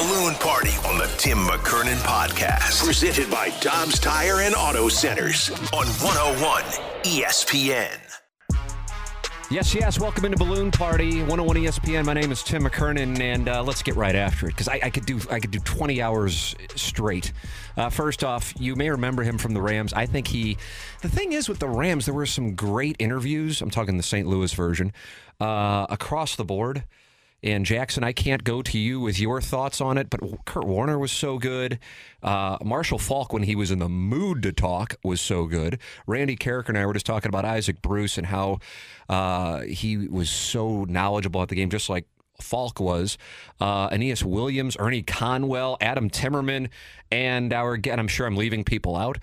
Balloon party on the Tim McKernan podcast. Presented by Dobbs Tire and Auto Centers on 101 ESPN. Yes, yes. Welcome into Balloon Party, 101 ESPN. My name is Tim McKernan, and uh, let's get right after it because I, I, could do I could do 20 hours straight. Uh, first off, you may remember him from the Rams. I think he. The thing is with the Rams, there were some great interviews. I'm talking the St. Louis version uh, across the board. And Jackson, I can't go to you with your thoughts on it, but Kurt Warner was so good. Uh, Marshall Faulk, when he was in the mood to talk, was so good. Randy Karraker and I were just talking about Isaac Bruce and how uh, he was so knowledgeable at the game, just like Faulk was, uh, Aeneas Williams, Ernie Conwell, Adam Timmerman, and our again, I'm sure I'm leaving people out,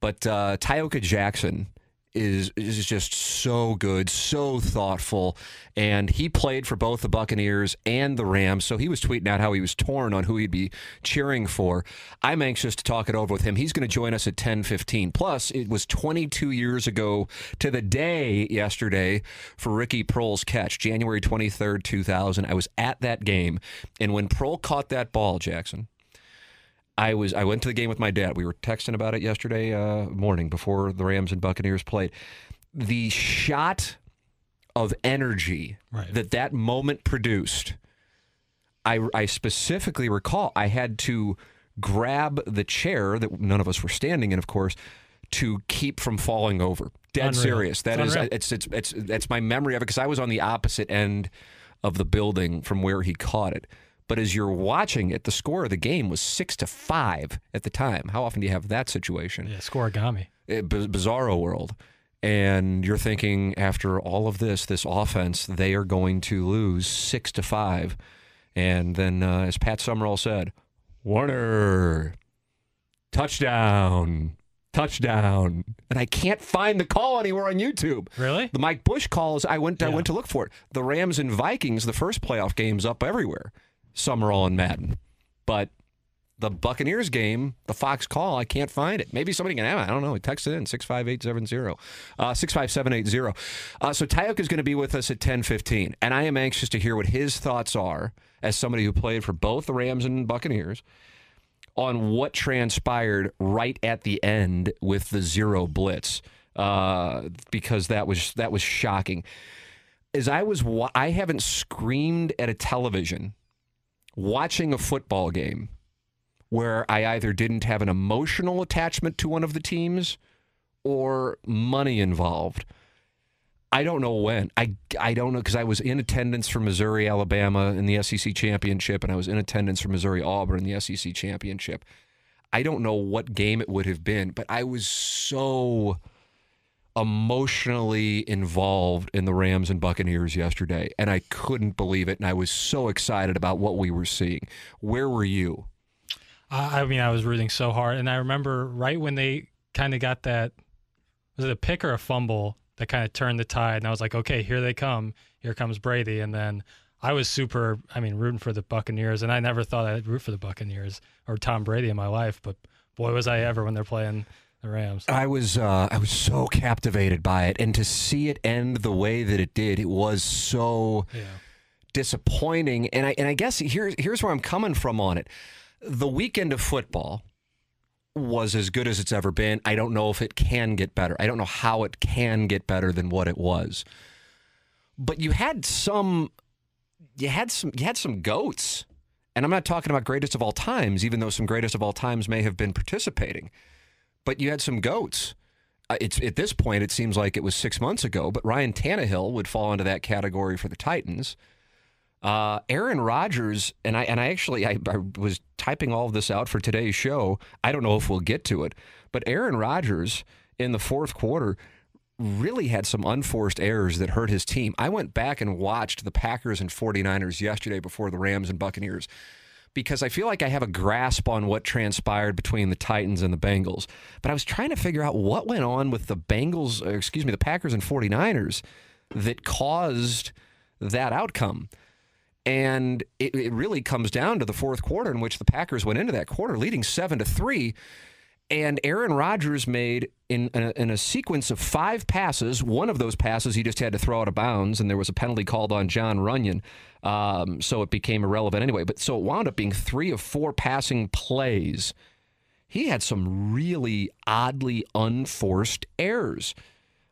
but uh, Jackson is is just so good, so thoughtful, and he played for both the Buccaneers and the Rams. So he was tweeting out how he was torn on who he'd be cheering for. I'm anxious to talk it over with him. He's going to join us at 10:15. Plus, it was 22 years ago to the day yesterday for Ricky Proehl's catch, January 23rd, 2000. I was at that game, and when Proehl caught that ball, Jackson. I was I went to the game with my dad. We were texting about it yesterday uh, morning before the Rams and Buccaneers played. The shot of energy Right. that that moment produced, I, I specifically recall I had to grab the chair that none of us were standing in, of course, to keep from falling over. Dead Unreal. serious. That It's is it's it's it's that's my memory of it because I was on the opposite end of the building from where he caught it. But as you're watching it, the score of the game was six to five at the time. How often do you have that situation? Yeah, scorigami. Eh, b- bizarro world. And you're thinking after all of this, this offense, they are going to lose six to five. And then, uh, as Pat Summerall said, Warner, touchdown, touchdown. And I can't find the call anywhere on YouTube. Really? The Mike Bush calls, I went, I went to look for it. The Rams and Vikings, the first playoff games up everywhere, Summerall and Madden. But the Buccaneers game, the Fox call, I can't find it. Maybe somebody can have it. I don't know. Text it in 65870, uh, 65780. Uh, so Tyoka is going to be with us at 1015, and I am anxious to hear what his thoughts are as somebody who played for both the Rams and Buccaneers on what transpired right at the end with the zero blitz uh, because that was that was shocking. As I was, wa- I haven't screamed at a television watching a football game where I either didn't have an emotional attachment to one of the teams or money involved. I don't know when. I, I don't know because I was in attendance for Missouri, Alabama in the SEC championship, and I was in attendance for Missouri, Auburn in the SEC championship. I don't know what game it would have been, but I was so emotionally involved in the Rams and Buccaneers yesterday, and I couldn't believe it. And I was so excited about what we were seeing. Where were you? I, mean, I was rooting so hard, and I remember right when they kind of got that was it a pick or a fumble that kind of turned the tide, and I was like, okay, here they come. Here comes Brady, and then I was super. I mean, rooting for the Buccaneers, and I never thought I'd root for the Buccaneers or Tom Brady in my life, but boy, was I ever when they're playing the Rams. I was uh, I was so captivated by it, and to see it end the way that it did, it was so Yeah. disappointing. And I and I guess here's here's where I'm coming from on it. The weekend of football was as good as it's ever been. I don't know if it can get better. I don't know how it can get better than what it was. But you had some you had some you had some goats. And I'm not talking about greatest of all times, even though some greatest of all times may have been participating. But you had some goats. Uh, it's at this point, it seems like it was six months ago. But Ryan Tannehill would fall into that category for the Titans. Uh, Aaron Rodgers and I and I actually I, I was typing all of this out for today's show. I don't know if we'll get to it, but Aaron Rodgers in the fourth quarter really had some unforced errors that hurt his team. I went back and watched the Packers and 49ers yesterday before the Rams and Buccaneers because I feel like I have a grasp on what transpired between the Titans and the Bengals. But I was trying to figure out what went on with the Bengals, excuse me, the Packers and 49ers that caused that outcome. And it, it really comes down to the fourth quarter in which the Packers went into that quarter leading seven to three. And Aaron Rodgers made in, a, in a sequence of five passes. One of those passes he just had to throw out of bounds, and there was a penalty called on Jon Runyan, um, so it became irrelevant anyway. But so it wound up being three of four passing plays. He had some really oddly unforced errors.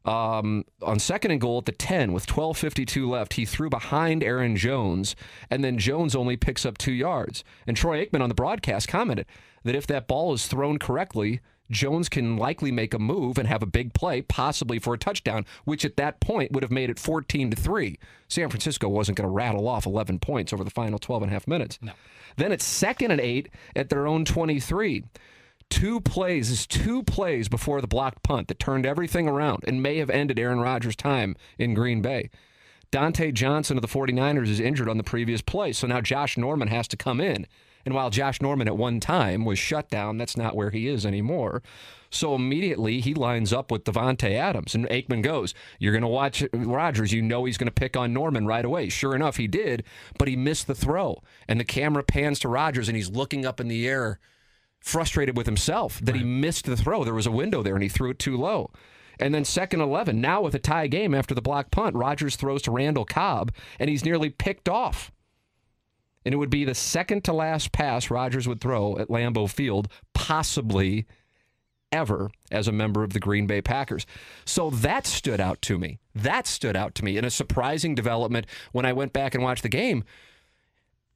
Um, on second and goal at the 10 with 12.52 left, he threw behind Aaron Jones, and then Jones only picks up two yards. And Troy Aikman on the broadcast commented that if that ball is thrown correctly, Jones can likely make a move and have a big play, possibly for a touchdown, which at that point would have made it 14 to 3. San Francisco wasn't going to rattle off 11 points over the final 12 and a half minutes. No. Then it's second and eight at their own 23 two plays is two plays before the blocked punt that turned everything around and may have ended Aaron Rodgers' time in Green Bay. Dontae Johnson of the 49ers is injured on the previous play, so now Josh Norman has to come in. And while Josh Norman at one time was shut down, that's not where he is anymore. So immediately he lines up with Davante Adams, and Aikman goes, "You're going to watch Rodgers. You know he's going to pick on Norman right away." Sure enough, he did, but he missed the throw, and the camera pans to Rodgers, and he's looking up in the air frustrated with himself that right. he missed the throw. There was a window there and he threw it too low. And then second 11, now with a tie game after the block punt, Rodgers throws to Randall Cobb and he's nearly picked off. And it would be the second to last pass Rodgers would throw at Lambeau Field, possibly ever as a member of the Green Bay Packers. So that stood out to me. That stood out to me in a surprising development when I went back and watched the game.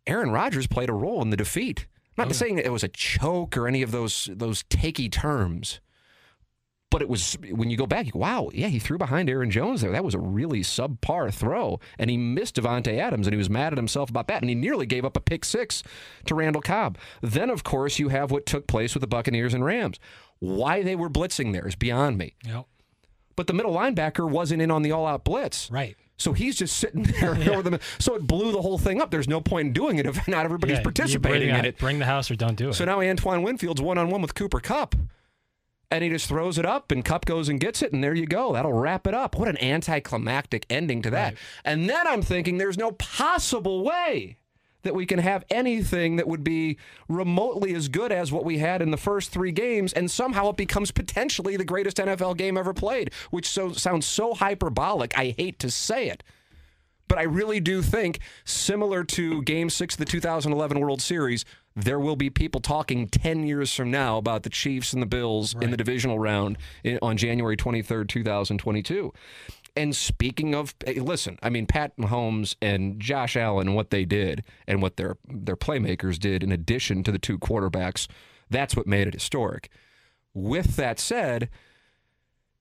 Aaron Rodgers played a role in the defeat. I'm not oh, saying it was a choke or any of those those takey terms, but it was when you go back, you go, wow, yeah, he threw behind Aaron Jones there. That was a really subpar throw, and he missed Davante Adams, and he was mad at himself about that, and he nearly gave up a pick six to Randall Cobb. Then, of course, you have what took place with the Buccaneers and Rams. Why they were blitzing there is beyond me. Yep. But the middle linebacker wasn't in on the all-out blitz. Right. So he's just sitting there yeah. over them. So it blew the whole thing up. There's no point in doing it if not everybody's yeah, participating in it. Bring the house or don't do it. So now Antoine Winfield's one on one with Cooper Kupp. And he just throws it up, and Kupp goes and gets it, and there you go. That'll wrap it up. What an anticlimactic ending to that. Right. And then I'm thinking there's no possible way that we can have anything that would be remotely as good as what we had in the first three games, and somehow it becomes potentially the greatest NFL game ever played, which so sounds so hyperbolic. I hate to say it. But I really do think, similar to Game 6 of the 2011 World Series, there will be people talking 10 years from now about the Chiefs and the Bills right. in the divisional round on January 23rd, 2022. And speaking of, eh, listen, I mean, Pat Mahomes and Josh Allen, what they did and what their their playmakers did, in addition to the two quarterbacks, that's what made it historic. With that said,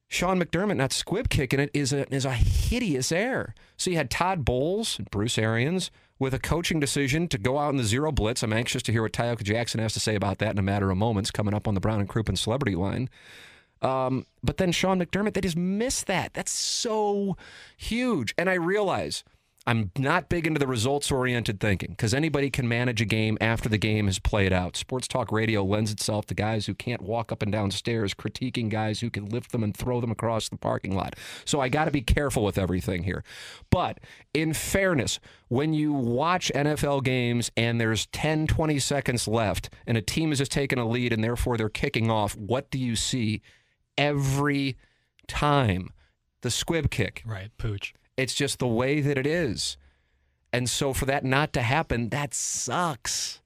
Sean McDermott not squib kicking it is a is a hideous error. So you had Todd Bowles, and Bruce Arians, with a coaching decision to go out in the zero blitz. I'm anxious to hear what Tyoka Jackson has to say about that in a matter of moments coming up on the Brown and Crouppen Celebrity Line. Um, but then Sean McDermott, they just missed that. That's so huge. And I realize I'm not big into the results oriented thinking because anybody can manage a game after the game has played out. Sports talk radio lends itself to guys who can't walk up and down stairs, critiquing guys who can lift them and throw them across the parking lot. So I got to be careful with everything here. But in fairness, when you watch NFL games and there's 10, 20 seconds left and a team has just taken a lead and therefore they're kicking off, what do you see? every time. The squib kick. Right, pooch. It's just the way that it is. And so for that not to happen, that sucks.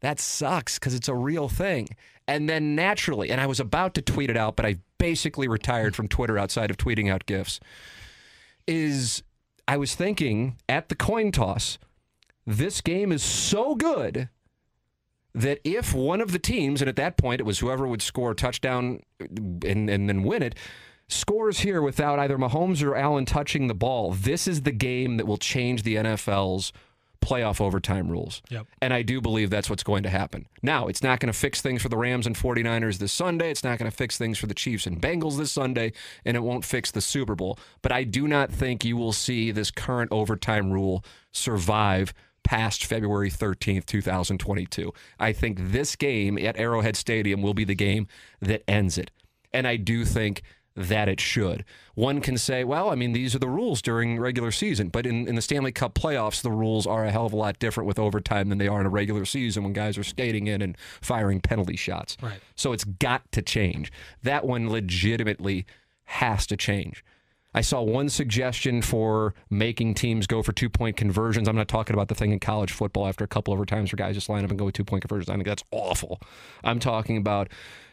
That sucks because it's a real thing. And then naturally, and I was about to tweet it out, but I basically retired from Twitter outside of tweeting out gifs. Is I was thinking at the coin toss, this game is so good that if one of the teams, and at that point it was whoever would score a touchdown and, and then win it, scores here without either Mahomes or Allen touching the ball, this is the game that will change the NFL's playoff overtime rules. Yep. And I do believe that's what's going to happen. Now, it's not going to fix things for the Rams and 49ers this Sunday. It's not going to fix things for the Chiefs and Bengals this Sunday, and it won't fix the Super Bowl. But I do not think you will see this current overtime rule survive past February 13th, 2022. I think this game at Arrowhead Stadium will be the game that ends it. And I do think that it should. One can say, well, I mean, these are the rules during regular season, but in, in the Stanley Cup playoffs, the rules are a hell of a lot different with overtime than they are in a regular season when guys are skating in and firing penalty shots. Right. So it's got to change. That one legitimately has to change. I saw one suggestion for making teams go for two point conversions. I'm not talking about the thing in college football after a couple overtimes where guys just line up and go with two point conversions. I think that's awful. I'm talking about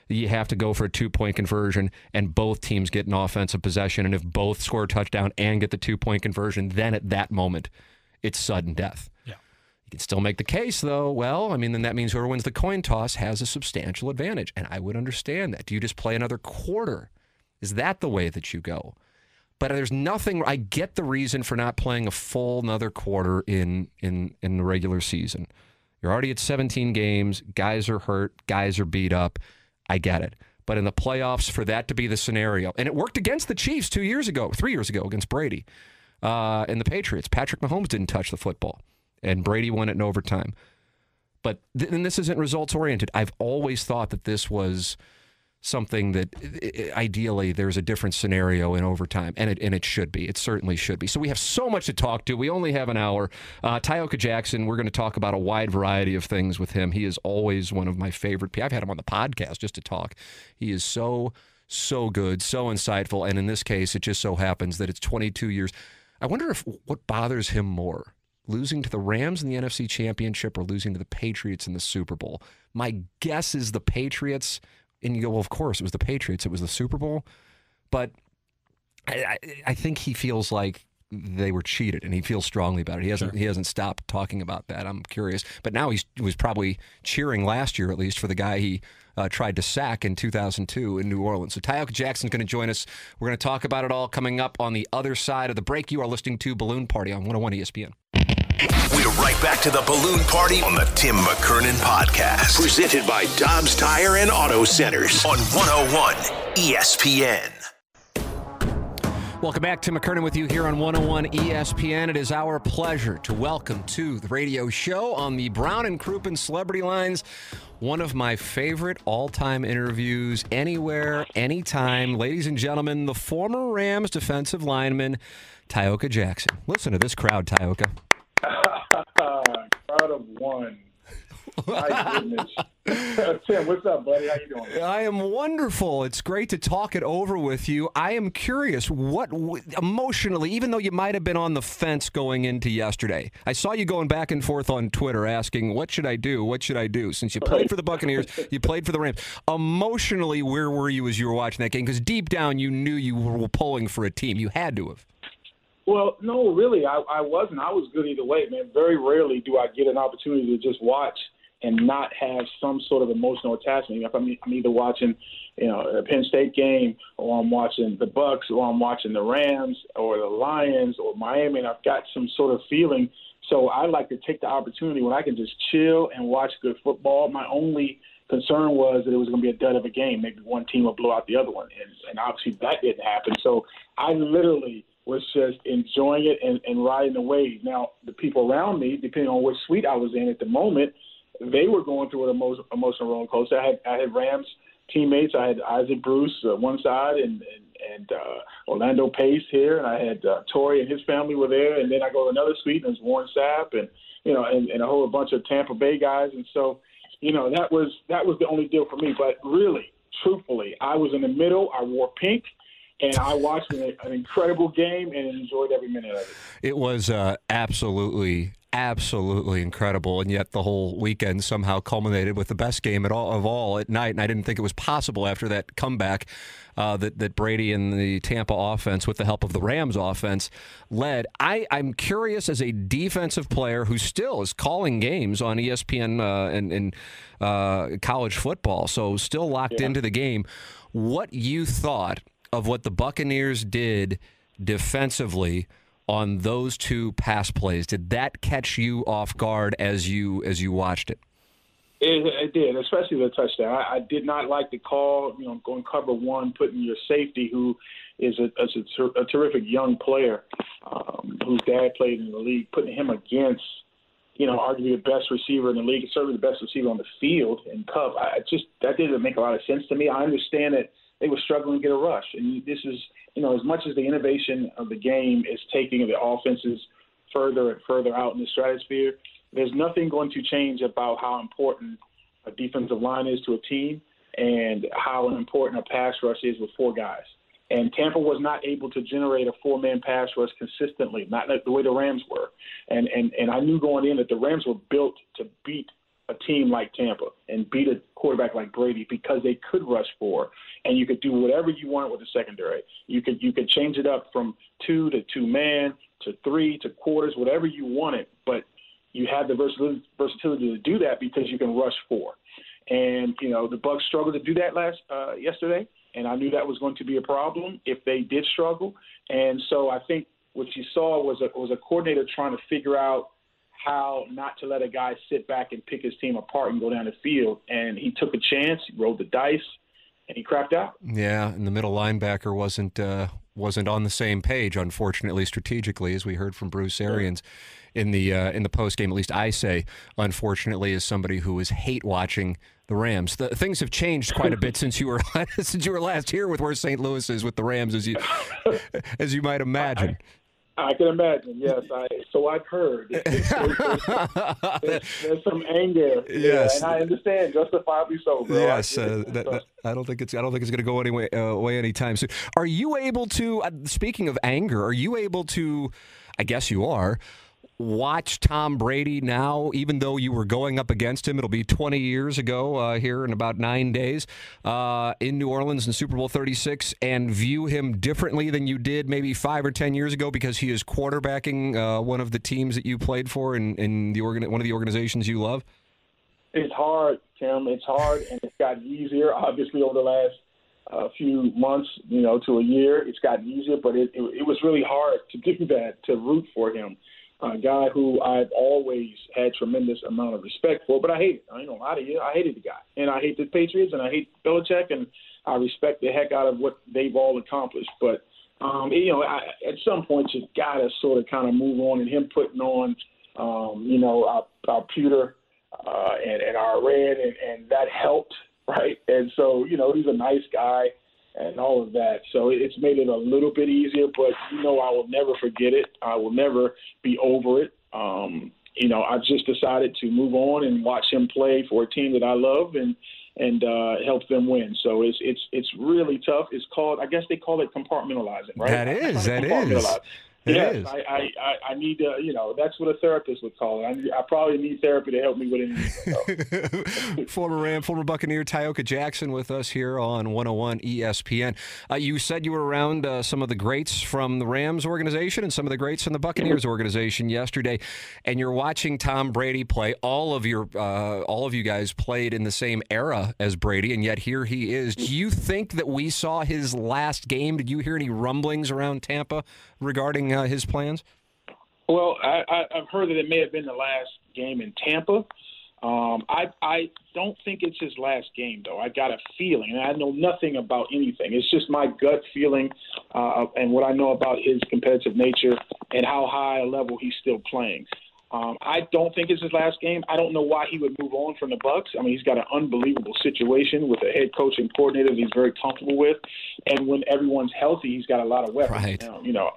you have to go for a two point conversion and both teams get an offensive possession. And if both score a touchdown and get the two point conversion, then at that moment, it's sudden death. Yeah. You can still make the case, though. Well, I mean, then that means whoever wins the coin toss has a substantial advantage. And I would understand that. Do you just play another quarter? Is that the way that you go? But there's nothing. I get the reason for not playing a full another quarter in in in the regular season. You're already at 17 games. Guys are hurt. Guys are beat up. I get it. But in the playoffs, for that to be the scenario, and it worked against the Chiefs two years ago, three years ago against Brady uh, and the Patriots. Patrick Mahomes didn't touch the football, and Brady won it in overtime. But th- and this isn't results oriented. I've always thought that this was something that ideally there's a different scenario in overtime, and it and it should be. It certainly should be. So we have so much to talk to. We only have an hour. Uh, Tyoka Jackson. We're going to talk about a wide variety of things with him. He is always one of my favorite. I've had him on the podcast just to talk. He is so so good, so insightful, and in this case, it just so happens that it's 22 years. I wonder if what bothers him more. Losing to the Rams in the NFC Championship or losing to the Patriots in the Super Bowl? My guess is the Patriots. And you go, well, of course, it was the Patriots. It was the Super Bowl. But I, I, think he feels like they were cheated, and he feels strongly about it. He hasn't he hasn't stopped talking about that. I'm curious, but now he's he was probably cheering last year at least for the guy he uh, tried to sack in 2002 in New Orleans. So Tyoka Jackson's going to join us. We're going to talk about it all coming up on the other side of the break. You are listening to Balloon Party on 101 ESPN. We're right back to the balloon party on the Tim McKernan podcast. Presented by Dobbs Tire and Auto Centers on 101 ESPN. Welcome back Tim McKernan with you here on 101 ESPN. It is our pleasure to welcome to the radio show on the Brown and Crouppen Celebrity Lines one of my favorite all-time interviews anywhere, anytime. Ladies and gentlemen, the former Rams defensive lineman, Tyoka Jackson. Listen to this crowd, Tyoka. One. My goodness. Tim, what's up, buddy? How you doing? I am wonderful. It's great to talk it over with you. I am curious, what emotionally, even though you might have been on the fence going into yesterday, I saw you going back and forth on Twitter asking, "What should I do? What should I do?" Since you played for the Buccaneers, you played for the Rams. Emotionally, where were you as you were watching that game? Because deep down, you knew you were pulling for a team. You had to have. Well, no, really, I, I wasn't. I was good either way, man. Very rarely do I get an opportunity to just watch and not have some sort of emotional attachment. If I'm, I'm either watching, you know, a Penn State game, or I'm watching the Bucs, or I'm watching the Rams, or the Lions, or Miami, and I've got some sort of feeling. So I like to take the opportunity when I can just chill and watch good football. My only concern was that it was going to be a dud of a game. Maybe one team would blow out the other one, and, and obviously that didn't happen. So I literally was just enjoying it and, and riding the wave. Now, the people around me, depending on which suite I was in at the moment, they were going through an emo- emotional roller coaster. I had I had Rams teammates. I had Isaac Bruce uh, one side and and, and uh, Orlando Pace here, and I had uh, Torrey and his family were there. And then I go to another suite and it's Warren Sapp and you know and, and a whole bunch of Tampa Bay guys. And so you know that was that was the only deal for me. But really, truthfully, I was in the middle. I wore pink. And I watched an, an incredible game and enjoyed every minute of it. It was uh, absolutely, absolutely incredible, and yet the whole weekend somehow culminated with the best game at all of all at night. And I didn't think it was possible after that comeback uh, that that Brady and the Tampa offense, with the help of the Rams offense, led. I, I'm curious as a defensive player who still is calling games on ESPN uh, and, and uh, college football, so still locked into the game. What you thought of what the Buccaneers did defensively on those two pass plays. Did that catch you off guard as you as you watched it? It, it did, especially the touchdown. I, I did not like the call, you know, going cover one, putting your safety, who is a, a, ter- a terrific young player, um, whose dad played in the league, putting him against, you know, arguably the best receiver in the league, certainly the best receiver on the field in Kupp. I just that didn't make a lot of sense to me. I understand that they were struggling to get a rush, and this is, you know, as much as the innovation of the game is taking the offenses further and further out in the stratosphere there's nothing going to change about how important a defensive line is to a team and how important a pass rush is with four guys. And Tampa was not able to generate a four-man pass rush consistently, not the way the Rams were. And and and I knew going in that the Rams were built to beat a team like Tampa and beat a quarterback like Brady because they could rush four, and you could do whatever you wanted with the secondary. You could you could change it up from two to two man to three to quarters, whatever you wanted. But you have the versatility to do that because you can rush four. And you know the Bucs struggled to do that last uh, yesterday, and I knew that was going to be a problem if they did struggle. And so I think what you saw was a was a coordinator trying to figure out how not to let a guy sit back and pick his team apart and go down the field. And he took a chance, he rolled the dice, and he cracked out. Yeah, and the middle linebacker wasn't uh, wasn't on the same page, unfortunately, strategically, as we heard from Bruce Arians in the uh, in the post game. At least I say, unfortunately, as somebody who is hate watching the Rams. The, things have changed quite a bit since you were since you were last here with where St. Louis is with the Rams, as you as you might imagine. I can imagine. Yes, I. So I've heard. there's, some anger. Yes, yeah, and I understand, justifiably so. Bro. Yes, I, uh, that, that, I don't think it's. I don't think it's going to go anyway uh, away anytime soon. Are you able to? Uh, speaking of anger, are you able to? I guess you are watch Tom Brady now, even though you were going up against him? It'll be 20 years ago uh, here in about nine days uh, in New Orleans in Super Bowl 36 and view him differently than you did maybe five or 10 years ago because he is quarterbacking uh, one of the teams that you played for in, in the organ- one of the organizations you love? It's hard, Tim. It's hard, and it's gotten easier, obviously, over the last a few months, you know, to a year. It's gotten easier, but it, it, it was really hard to do that, to root for him a guy who I've always had tremendous amount of respect for, but I hate it. I ain't gonna lie to you. I hated the guy, and I hate the Patriots, and I hate Belichick, and I respect the heck out of what they've all accomplished. But um, you know, I, at some point, you gotta sort of kind of move on. And him putting on, um, you know, our, our pewter uh, and, and our red, and, and that helped, right? And so, you know, he's a nice guy and all of that. So it's made it a little bit easier, but you know, I will never forget it. I will never be over it. Um, you know, I've just decided to move on and watch him play for a team that I love and and uh, help them win. So it's it's it's really tough. It's called I guess they call it compartmentalizing, right? That is that is. It yes, is. I, I, I need to, you know, that's what a therapist would call it. I, I probably need therapy to help me with it. former Ram, former Buccaneer Tyoka Jackson with us here on 101 ESPN. Uh, you said you were around uh, some of the greats from the Rams organization and some of the greats from the Buccaneers organization yesterday, and you're watching Tom Brady play. All of your, uh, all of you guys played in the same era as Brady, and yet here he is. Do you think that we saw his last game? Did you hear any rumblings around Tampa regarding? His plans? Well, I, I, I've heard that it may have been the last game in Tampa. Um, I I don't think it's his last game though. I got a feeling, and I know nothing about anything. It's just my gut feeling, uh, and what I know about his competitive nature and how high a level he's still playing. Um, I don't think it's his last game. I don't know why he would move on from the Bucs. I mean, he's got an unbelievable situation with a head coach and coordinator that he's very comfortable with, and when everyone's healthy, he's got a lot of weapons. Right. Now, you know,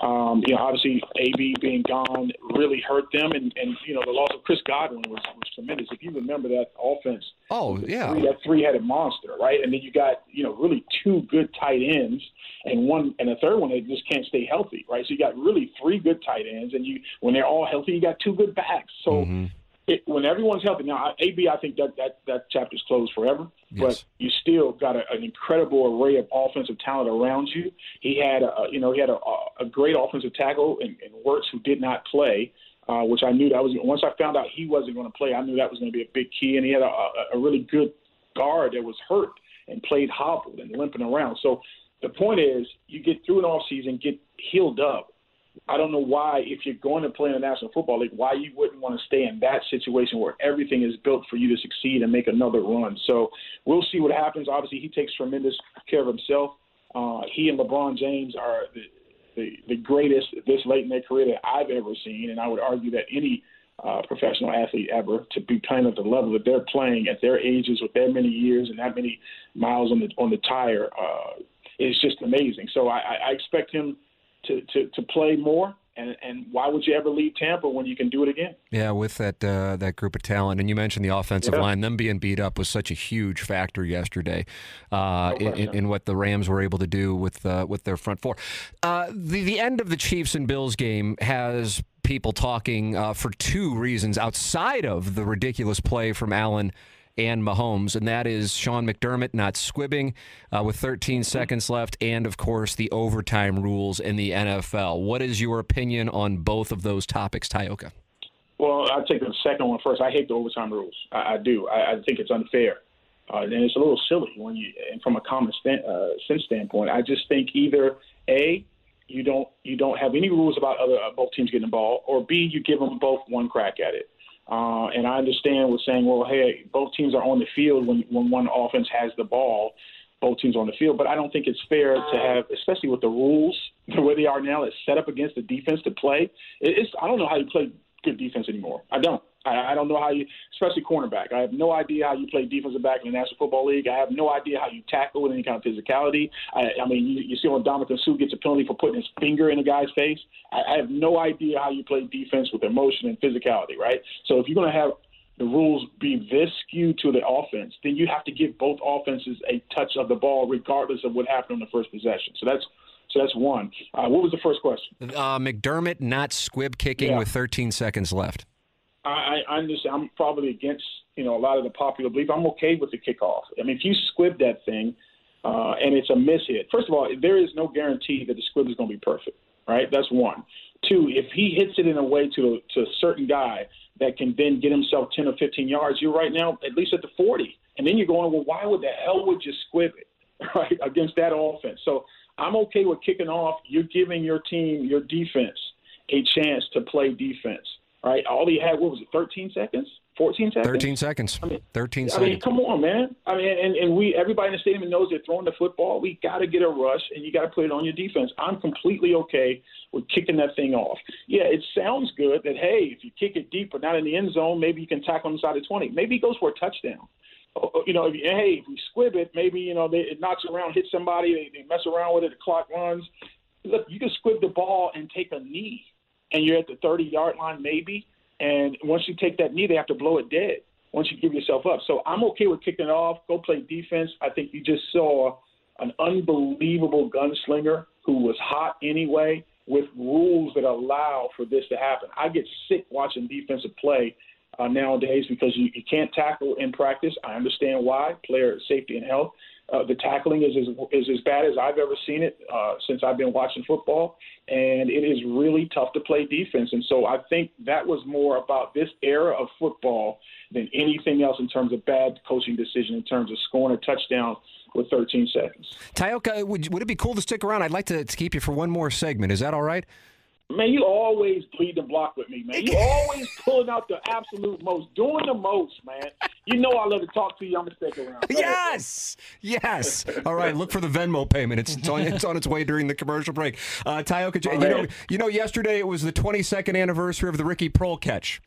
um, you know, obviously AB being gone really hurt them, and and you know the loss of Chris Godwin was, was tremendous. If you remember that offense, oh yeah, three, that three-headed monster, right? And then you got you know really two good tight ends and one and a third one that just can't stay healthy, right? So you got really three good tight ends, and you when they're all healthy, you got two good backs. So mm-hmm. it, when everyone's healthy, now AB, I think that that that chapter's closed forever. Yes. But you still got a, an incredible array of offensive talent around you. He had a you know he had a, a great offensive tackle in, in Wirfs who did not play. Uh, which I knew that was once I found out he wasn't going to play, I knew that was going to be a big key. And he had a, a, a really good guard that was hurt and played hobbled and limping around. So the point is, you get through an off season, get healed up, I don't know why, if you're going to play in the National Football League, why you wouldn't want to stay in that situation where everything is built for you to succeed and make another run. So we'll see what happens. Obviously, he takes tremendous care of himself. Uh, he and LeBron James are the, the, the greatest this late in their career that I've ever seen, and I would argue that any uh, professional athlete ever to be playing at the level that they're playing at their ages with that many years and that many miles on the on the tire uh, is just amazing. So I, I expect him to, to, to play more. And, and why would you ever leave Tampa when you can do it again? Yeah, with that uh, that group of talent, and you mentioned the offensive yeah. line, them being beat up was such a huge factor yesterday uh, no in, in, what the Rams were able to do with uh, with their front four. Uh, the the end of the Chiefs and Bills game has people talking uh, for two reasons outside of the ridiculous play from Allen and Mahomes, and that is Sean McDermott not squibbing uh, with 13 seconds left, and of course the overtime rules in the NFL. What is your opinion on both of those topics, Tyoka? Well, I'll take the second one first. I hate the overtime rules. I, I do. I, I, think it's unfair. Uh, and it's a little silly when you, and from a common stand, uh, sense standpoint. I just think either a you don't you don't have any rules about other uh, both teams getting the ball, or b you give them both one crack at it. Uh, and I understand with saying, well, hey, both teams are on the field when, when one offense has the ball, both teams on the field. But I don't think it's fair to have, especially with the rules the way they are now, it's set up against the defense to play. It's I don't know how you play good defense anymore. I don't. I, I don't know how you, especially cornerback. I have no idea how you play defensive back in the National Football League. I have no idea how you tackle with any kind of physicality. I, I mean, you, you see when Ndamukong Suh gets a penalty for putting his finger in a guy's face. I, I have no idea how you play defense with emotion and physicality, right? So if you're going to have the rules be this skewed to the offense, then you have to give both offenses a touch of the ball, regardless of what happened on the first possession. So that's so that's one. Uh, what was the first question? Uh, McDermott not squib kicking yeah. with 13 seconds left. I, I understand. I'm probably against you know a lot of the popular belief. I'm okay with the kickoff. I mean, if you squib that thing uh, and it's a miss hit, first of all, there is no guarantee that the squib is going to be perfect. Right? That's one. Two, if he hits it in a way to to a certain guy that can then get himself 10 or 15 yards, you're right now at least at the 40, and then you're going, well, why would the hell would you squib it, right, against that offense? So I'm okay with kicking off. You're giving your team, your defense, a chance to play defense right? All he had, what was it, 13 seconds? 14 seconds? 13 seconds. I mean, 13 I seconds. mean, come on, man. I mean, and, and we, everybody in the stadium knows they're throwing the football. We got to get a rush, and you got to put it on your defense. I'm completely okay with kicking that thing off. Yeah, it sounds good that, hey, if you kick it deep but not in the end zone, maybe you can tackle on the side of 20. Maybe he goes for a touchdown. You know, if you, hey, if we squib it, maybe, you know, they, it knocks around, hits somebody, they, they mess around with it, the clock runs. Look, you can squib the ball and take a knee, and you're at the 30 yard line, maybe and once you take that knee, they have to blow it dead once you give yourself up. So I'm okay with kicking it off. Go play defense. I think you just saw an unbelievable gunslinger who was hot anyway with rules that allow for this to happen. I get sick watching defensive play uh, nowadays because you, you can't tackle in practice. I understand why, player safety and health. Uh, the tackling is, is is as bad as I've ever seen it uh, since I've been watching football, and it is really tough to play defense. And so I think that was more about this era of football than anything else in terms of bad coaching decision in terms of scoring a touchdown with 13 seconds. Tyoka, would, would it be cool to stick around? I'd like to, to keep you for one more segment. Is that all right? Man, you always bleed the block with me, man. You always pulling out the absolute most, doing the most, man. You know I love to talk to you. I'm gonna stick around. Go yes, ahead, yes. All right, look for the Venmo payment. It's, it's on it's on its way during the commercial break. Uh, Tyoka, you know, you know, yesterday it was the 22nd anniversary of the Ricky Proehl catch.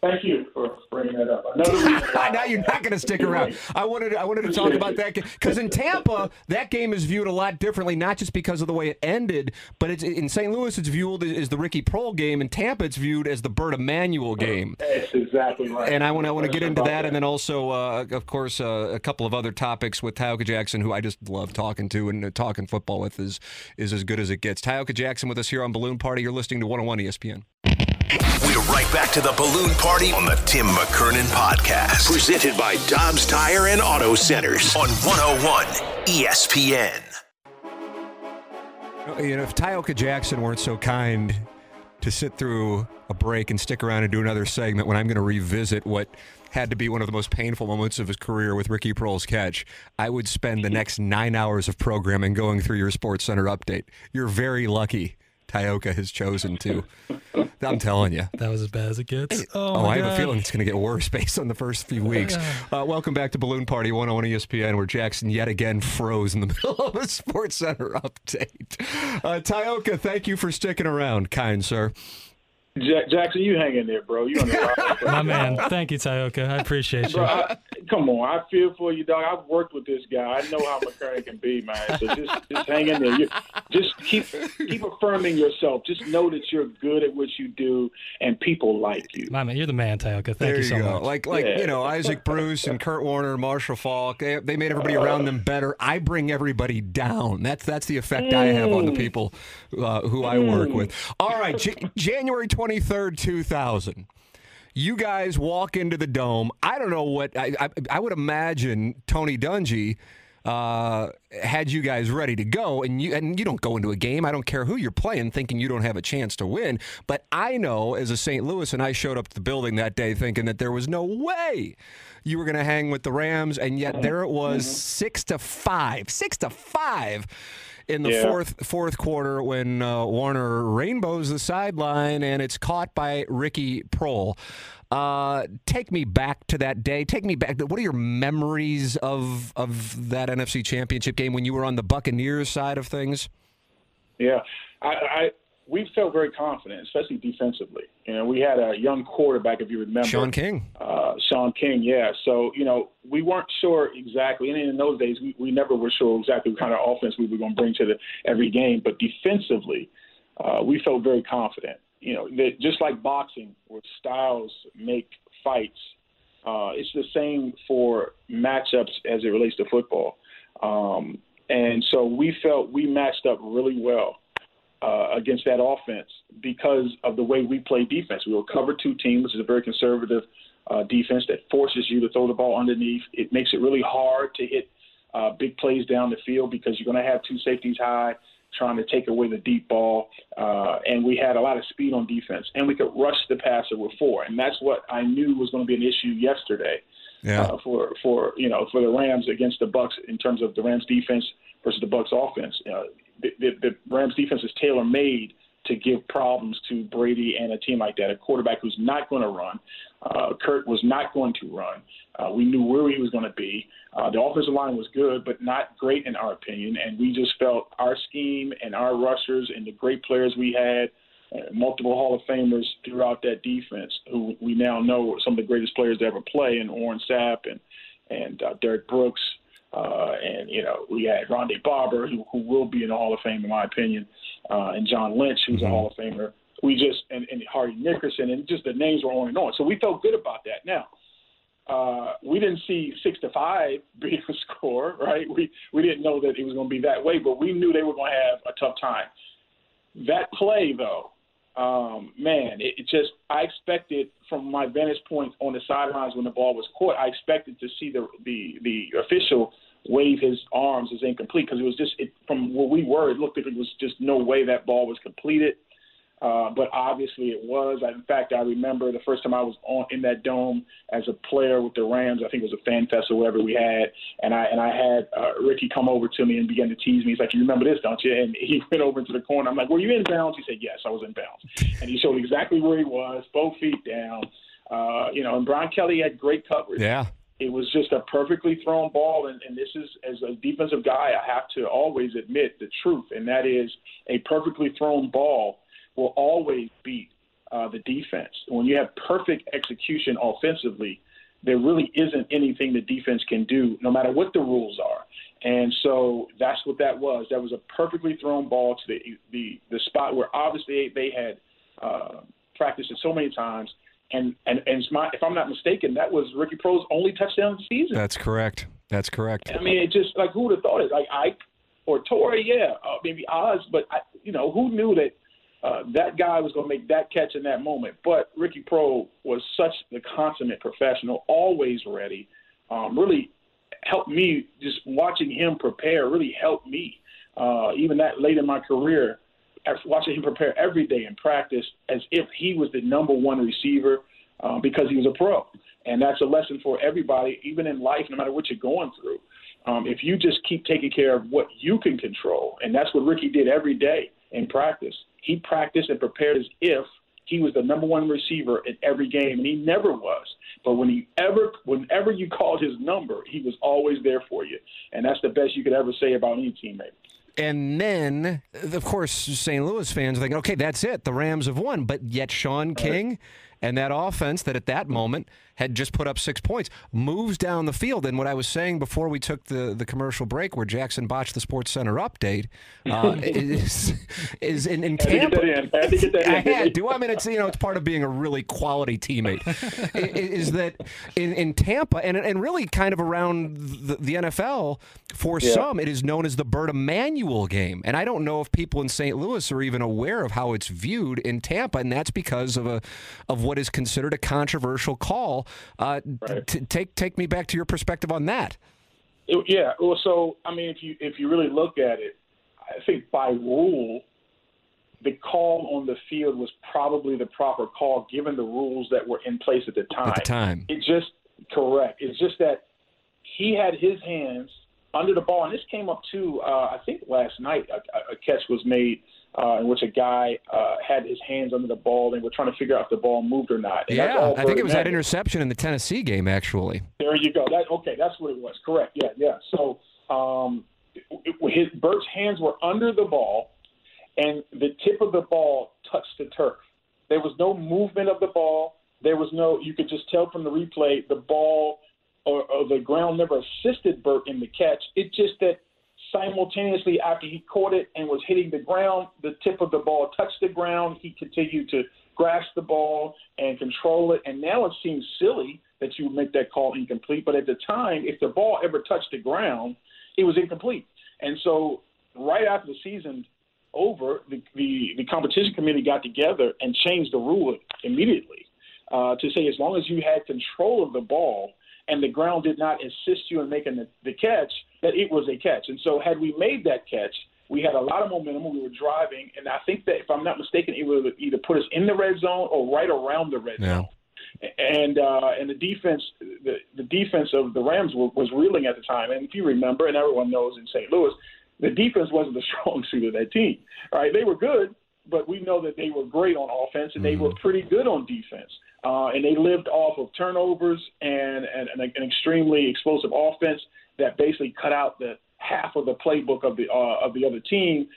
Thank you for bringing that up. now you're not going to stick around. I wanted I wanted to talk about that because in Tampa that game is viewed a lot differently, not just because of the way it ended, but it's in St. Louis it's viewed as the Ricky Proehl game. In Tampa it's viewed as the Bert Emanuel game. That's exactly right. And I want I want to get into that, and then also uh, of course uh, a couple of other topics with Tyoka Jackson, who I just love talking to and uh, talking football with is is as good as it gets. Tyoka Jackson with us here on Balloon Party. You're listening to 101 ESPN. We're right back to the balloon party on the Tim McKernan podcast, presented by Dobbs Tire and Auto Centers on 101 ESPN. You know, if Tyoka Jackson weren't so kind to sit through a break and stick around and do another segment when I'm going to revisit what had to be one of the most painful moments of his career with Ricky Proehl's catch, I would spend the next nine hours of programming going through your Sports Center update. You're very lucky Tyoka has chosen to. I'm telling you. That was as bad as it gets. Oh, Oh, I have a feeling it's going to get worse based on the first few weeks. Uh, welcome back to Balloon Party 101 ESPN, where Jackson yet again froze in the middle of a Sports Center update. Uh, Tyoka, thank you for sticking around, kind sir. Jack, Jackson, you hang in there, bro. You on the ride, bro. My man. Thank you, Tyoka. I appreciate you. Bro, I, come on, I feel for you, dog. I've worked with this guy. I know how McCurry can be, man. So just, just hang in there. You, just keep, keep affirming yourself. Just know that you're good at what you do, and people like you. My man, you're the man, Tyoka. Thank there you you, so go. much. Like, like Yeah. you know, Isaac Bruce and Kurt Warner, Marshall Faulk. They, they made everybody uh, around them better. I bring everybody down. That's that's the effect I have on the mm. people uh, who I work mm. with. All right, J- January twenty third, two thousand. You guys walk into the dome. I don't know what I I, I would imagine Tony Dungy uh, had you guys ready to go, and you and you don't go into a game. I don't care who you're playing, thinking you don't have a chance to win. But I know as a St. Louis, and I showed up to the building that day thinking that there was no way you were going to hang with the Rams, and yet there it was, six to five, six to five. In the Yeah. fourth fourth quarter, when uh, Warner rainbows the sideline and it's caught by Ricky Proehl, uh, take me back to that day. Take me back. What are your memories of of that NFC Championship game when you were on the Buccaneers side of things? Yeah, I, I we felt very confident, especially defensively. You know, we had a young quarterback, if you remember, Shaun King. Uh, Shaun King, yeah. So you know, we weren't sure exactly, and in those days, we, we never were sure exactly what kind of offense we were going to bring to the every game. But defensively, uh, we felt very confident. You know, that just like boxing, where styles make fights, uh, it's the same for matchups as it relates to football. Um, and so we felt we matched up really well uh, against that offense because of the way we play defense. We were a cover two team, which is a very conservative uh, defense that forces you to throw the ball underneath. It makes it really hard to hit uh, big plays down the field because you're going to have two safeties high trying to take away the deep ball. Uh, and we had a lot of speed on defense, and we could rush the passer with four. And that's what I knew was going to be an issue yesterday Yeah. uh, for for you know for the Rams against the Bucs in terms of the Rams defense versus the Bucs offense. Uh, the, the, Rams defense is tailor made to give problems to Brady and a team like that. A quarterback who's not going to run. Uh, Kurt was not going to run. Uh, we knew where he was going to be. Uh, the offensive line was good, but not great in our opinion. And we just felt our scheme and our rushers and the great players we had uh, multiple Hall of Famers throughout that defense, who we now know are some of the greatest players to ever play, and Warren Sapp and and uh, Derek Brooks, uh, and you know we had Rondé Barber, who, who will be in the Hall of Fame in my opinion, uh, and John Lynch, who's a Hall of Famer. We just and, and Hardy Nickerson, and just the names were on and on. So we felt good about that. Now. Uh, we didn't see six to five being the score, right? We we didn't know that it was going to be that way, but we knew they were going to have a tough time. That play, though, um, man, it, it just I expected from my vantage point on the sidelines when the ball was caught, I expected to see the the the official wave his arms as incomplete because it was just it, from where we were, it looked like it was just no way that ball was completed. Uh, but obviously it was. In fact, I remember the first time I was on in that dome as a player with the Rams. I think it was a fan fest or whatever we had, and I and I had uh, Ricky come over to me and began to tease me. He's like, "You remember this, don't you?" And he went over into the corner. I'm like, "Were you in bounds?" He said, "Yes, I was in bounds." And he showed exactly where he was, both feet down. Uh, you know, and Brian Kelly had great coverage Yeah. it was just a perfectly thrown ball. And, and this is, as a defensive guy, I have to always admit the truth, and that is a perfectly thrown ball will always beat uh, the defense. When you have perfect execution offensively, there really isn't anything the defense can do, no matter what the rules are. And so that's what that was. That was a perfectly thrown ball to the the, the spot where obviously they had uh, practiced it so many times. And and and it's my, if I'm not mistaken, that was Ricky Proehl's only touchdown of the season. That's correct. That's correct. I mean, it just like who would have thought it? Like Ike or Torrey, yeah, uh, maybe Oz, but I, you know, who knew that uh, that guy was going to make that catch in that moment? But Ricky Proehl was such the consummate professional, always ready. Um, really helped me just watching him prepare. Really helped me, uh, even that late in my career. Watching him prepare every day in practice as if he was the number one receiver uh, because he was a pro. And that's a lesson for everybody, even in life, no matter what you're going through. Um, if you just keep taking care of what you can control, and that's what Ricky did every day in practice, he practiced and prepared as if he was the number one receiver in every game, and he never was. But when he ever, whenever you called his number, he was always there for you, and that's the best you could ever say about any teammate. And then, of course, St. Louis fans are thinking, okay, that's it. The Rams have won. But yet, Shaun King and that offense that at that moment had just put up six points moves down the field. And what I was saying before we took the, the commercial break, where Jackson botched the Sports Center update, uh, is is in, in Tampa. I had to get that in. I. I mean, it's you know, it's part of being a really quality teammate. is that in, in Tampa and and really kind of around the, the NFL for Yeah. some, it is known as the Bert Emanuel game, and I don't know if people in St. Louis are even aware of how it's viewed in Tampa, and that's because of a of what is considered a controversial call. Uh, t- take take me back to your perspective on that. It- yeah. Well, so I mean, if you if you really look at it, I think by rule, the call on the field was probably the proper call given the rules that were in place at the time. At the time. It just correct. It's just that he had his hands under the ball, and this came up too. Uh, I think last night a- a catch was made uh, in which a guy uh, had his hands under the ball, and we're trying to figure out if the ball moved or not. And Yeah, I think it was that interception in the Tennessee game, actually. There you go. That okay. That's what it was. Correct. Yeah, yeah. So, um, it, his Bert's hands were under the ball, and the tip of the ball touched the turf. There was no movement of the ball. There was no. You could just tell from the replay the ball or, or the ground never assisted Bert in the catch. It just that simultaneously after he caught it and was hitting the ground, the tip of the ball touched the ground. He continued to grasp the ball and control it. And now it seems silly that you would make that call incomplete. But at the time, if the ball ever touched the ground, it was incomplete. And so right after the season over, the, the, the competition committee got together and changed the rule immediately uh, to say as long as you had control of the ball and the ground did not assist you in making the, the catch, that it was a catch. And so had we made that catch, we had a lot of momentum. We were driving, and I think that if I'm not mistaken, it would either put us in the red zone or right around the red Yeah. zone. And uh, and the defense, the, the defense of the Rams was, was reeling at the time. And if you remember, and everyone knows in St. Louis, the defense wasn't the strong suit of that team. All right, they were good, but we know that they were great on offense and they were pretty good on defense. Uh, and they lived off of turnovers and, and, and an extremely explosive offense that basically cut out the half of the playbook of the uh, of the other team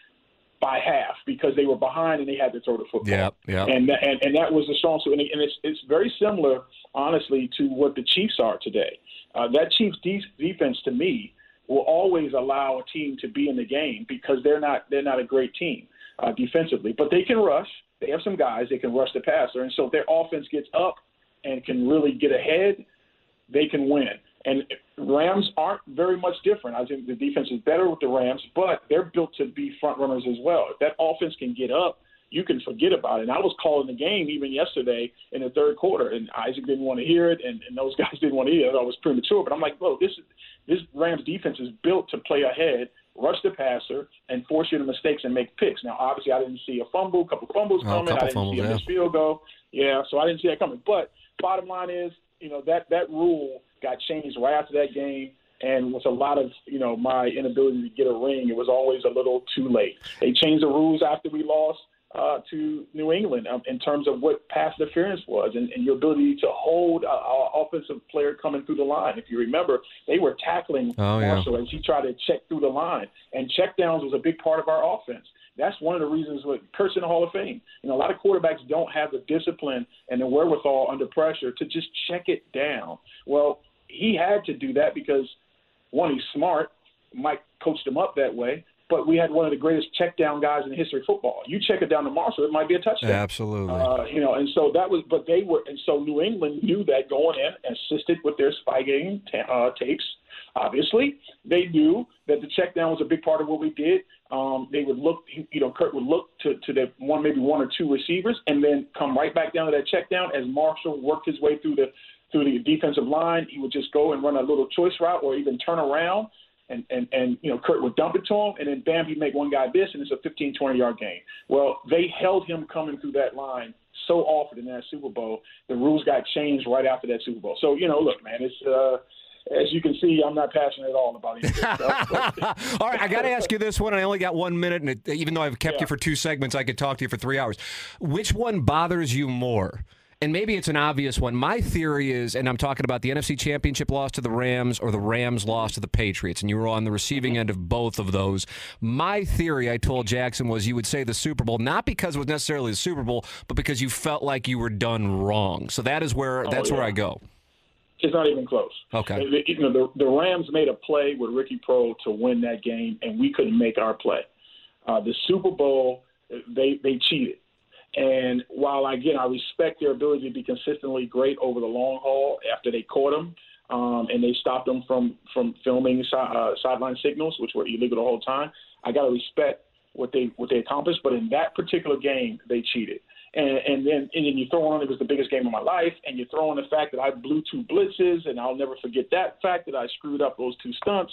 by half because they were behind and they had to throw the football. Yeah, yeah. And that, and, and that was the strong suit. And, and it's it's very similar, honestly, to what the Chiefs are today. Uh, that Chiefs de- defense, to me, will always allow a team to be in the game because they're not they're not a great team uh, defensively, but they can rush. They have some guys that can rush the passer, and so if their offense gets up and can really get ahead, they can win. And Rams aren't very much different. I think the defense is better with the Rams, but they're built to be front runners as well. If that offense can get up, you can forget about it. And I was calling the game even yesterday in the third quarter, and Isaac didn't want to hear it, and, and those guys didn't want to hear it. I was premature, but I'm like, look, this this Rams defense is built to play ahead, rush the passer, and force you to mistakes and make picks. Now, obviously, I didn't see a fumble, a couple fumbles Oh, a coming. couple I didn't fumbles, see a yeah. missed field goal. Yeah, so I didn't see that coming. But bottom line is, you know, that that rule got changed right after that game. And with a lot of, you know, my inability to get a ring, it was always a little too late. They changed the rules after we lost uh, to New England um, in terms of what pass interference was and, and your ability to hold an offensive player coming through the line. If you remember, they were tackling Oh, yeah. Marshall as he tried to check through the line. And check downs was a big part of our offense. That's one of the reasons what Kurt's in the Hall of Fame. You know, a lot of quarterbacks don't have the discipline and the wherewithal under pressure to just check it down. Well, he had to do that because one, he's smart. Mike coached him up that way. But we had one of the greatest check down guys in the history of football. You check it down to Marshall, it might be a touchdown. Absolutely. Uh, you know, and so that was, but they were, and so New England knew that going in, assisted with their spy game ta- uh, tapes. Obviously, they knew that the check down was a big part of what we did. Um, they would look, you know, Kurt would look to, to the one, maybe one or two receivers, and then come right back down to that check down as Marshall worked his way through the through the defensive line. He would just go and run a little choice route, or even turn around and, and, and you know Kurt would dump it to him, and then bam, he'd make one guy this, and it's a 15, 20 yard gain. Well, they held him coming through that line so often in that Super Bowl. The rules got changed right after that Super Bowl. So you know, look, man, it's uh, as you can see, I'm not passionate at all about it. all right, I got to ask you this one. I only got one minute, and it, even though I've kept yeah. you for two segments, I could talk to you for three hours. Which one bothers you more? And maybe it's an obvious one. My theory is, and I'm talking about the NFC Championship loss to the Rams or the Rams loss to the Patriots, and you were on the receiving end of both of those. My theory, I told Jackson, was you would say the Super Bowl, not because it was necessarily the Super Bowl, but because you felt like you were done wrong. So that is where oh, that's yeah. where I go. It's not even close. Okay. You know, the, the Rams made a play with Ricky Proehl to win that game, and we couldn't make our play. Uh, the Super Bowl, they they cheated. And while again I respect their ability to be consistently great over the long haul after they caught them, um, and they stopped them from from filming uh, sideline signals, which were illegal the whole time. I got to respect what they what they accomplished, but in that particular game, they cheated. And, and then and then you throw on it was the biggest game of my life, and you throw in the fact that I blew two blitzes, and I'll never forget that fact that I screwed up those two stunts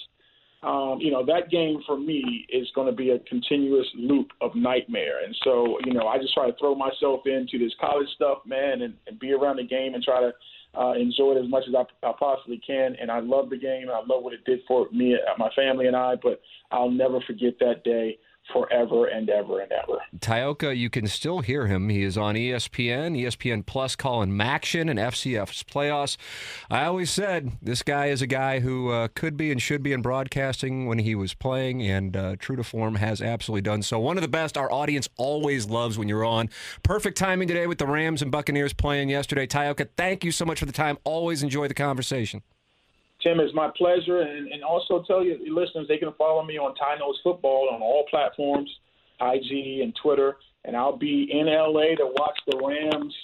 um, you know, that game for me is going to be a continuous loop of nightmare. And so, you know, I just try to throw myself into this college stuff, man, and, and be around the game and try to uh, enjoy it as much as I, I possibly can. And I love the game. I love what it did for me, my family, and I. But I'll never forget that day forever and ever and ever. Tyoka, you can still hear him. He is on ESPN, ESPN Plus, calling MACtion and FCS playoffs. I always said this guy is a guy who uh, could be and should be in broadcasting when he was playing, and uh, true to form, has absolutely done so. One of the best our audience always loves when you're on. Perfect timing today with the Rams and Buccaneers playing yesterday. Tyoka, thank you so much for the time. Always enjoy the conversation. Tim, it's my pleasure. And, and also tell your listeners they can follow me on Ty Knows Football on all platforms, IG and Twitter. And I'll be in LA to watch the Rams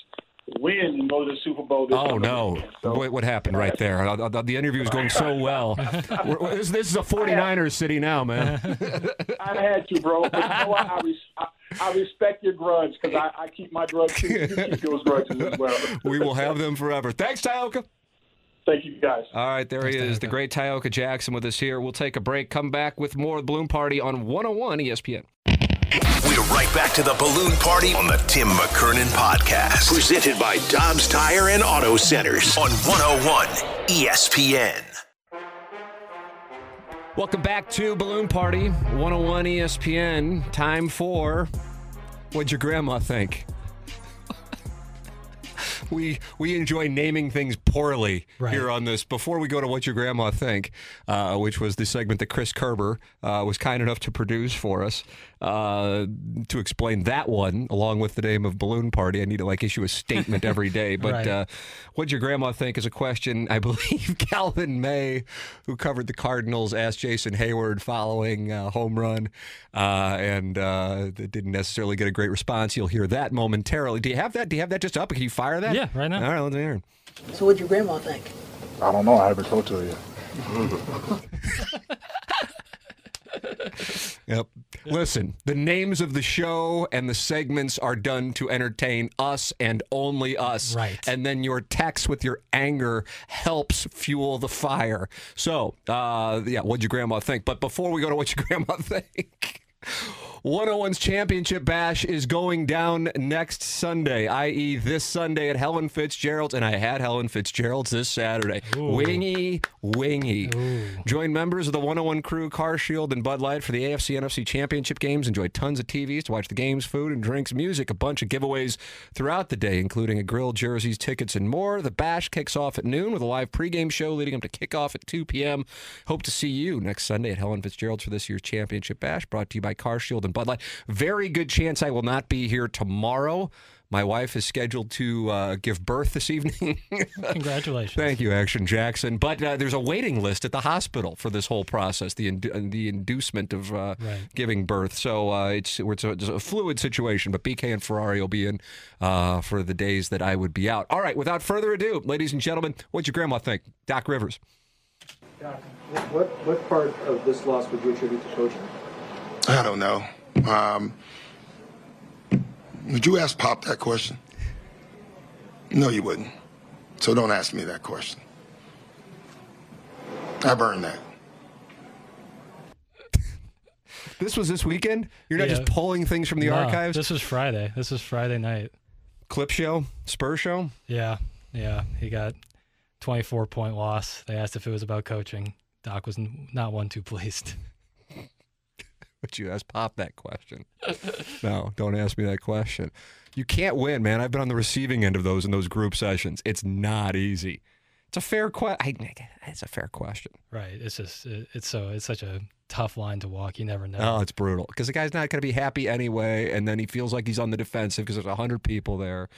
win and go to the Super Bowl. oh no! So, Wait, what happened right there? The interview is going so well. this, this, is a 49ers city now, man. I had to, bro. But you know what? I, res- I, I respect your grudge because I, I, keep my grudge too. You keep those grudges as well. we will have them forever. Thanks, Tyoka. Thank you, guys. All right, there Thanks, he is, the great Tyoka Jackson with us here. We'll take a break, come back with more of the Balloon Party on 101 ESPN. We're right back to the Balloon Party on the Tim McKernan Podcast. Presented by Dobbs Tire and Auto Centers on 101 ESPN. Welcome back to Balloon Party, 101 ESPN. Time for What'd Your Grandma Think? We we enjoy naming things poorly right. here on this. Before we go to what your grandma think, uh, which was the segment that Chris Kerber uh, was kind enough to produce for us, uh, to explain that one along with the name of balloon party. I need to like issue a statement every day. But right. uh, what'd your grandma think is a question I believe Calvin May, who covered the Cardinals, asked Jason Heyward following uh, home run, uh, and uh, didn't necessarily get a great response. You'll hear that momentarily. Do you have that? Do you have that just up? Can you fire that? Yeah, right now. All right, let's hear. It. So what'd your grandma think? I don't know. I haven't told her yet. yep. Listen, the names of the show and the segments are done to entertain us and only us. Right. And then your text with your anger helps fuel the fire. So, uh, yeah, what'd your grandma think? But before we go to what your grandma think, 101's championship bash is going down next Sunday, i.e., this Sunday at Helen Fitzgerald's. And I had Helen Fitzgerald's this Saturday. Ooh. Wingy, wingy. Ooh. Join members of the 101 crew, Car Shield, and Bud Light for the AFC NFC championship games. Enjoy tons of TVs to watch the games, food and drinks, music, a bunch of giveaways throughout the day, including a grill, jerseys, tickets, and more. The bash kicks off at noon with a live pregame show leading up to kickoff at 2 p.m. Hope to see you next Sunday at Helen Fitzgerald's for this year's championship bash, brought to you by Car Shield and Bud Light. Very good chance I will not be here tomorrow. My wife is scheduled to uh, give birth this evening. Congratulations! Thank you, Action Jackson. But uh, there's a waiting list at the hospital for this whole process, the indu- the inducement of uh, right. giving birth. So uh, it's it's a, it's a, fluid situation. But BK and Ferrario will be in uh, for the days that I would be out. All right. Without further ado, ladies and gentlemen, what'd your grandma think, Doc Rivers? Doc, what what part of this loss would you attribute to coaching? I don't know. Um, would you ask Pop that question? No, you wouldn't. So don't ask me that question. I've earned that. this was this weekend? You're not yeah. just pulling things from the no, archives? This is Friday. This is Friday night. Clip show? Spur show? Yeah. Yeah. He got 24 point loss. They asked if it was about coaching. Doc was not one too pleased. But you ask Pop that question. no, don't ask me that question. You can't win, man. I've been on the receiving end of those in those group sessions. It's not easy. It's a fair question. It's a fair question. Right. It's just it, it's so it's such a tough line to walk. You never know. Oh, it's brutal because the guy's not going to be happy anyway, and then he feels like he's on the defensive because there's a hundred people there.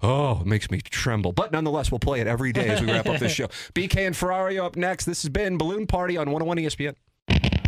Oh, it makes me tremble. But nonetheless, we'll play it every day as we wrap up this show. BK and Ferrario up next. This has been Balloon Party on 101 ESPN.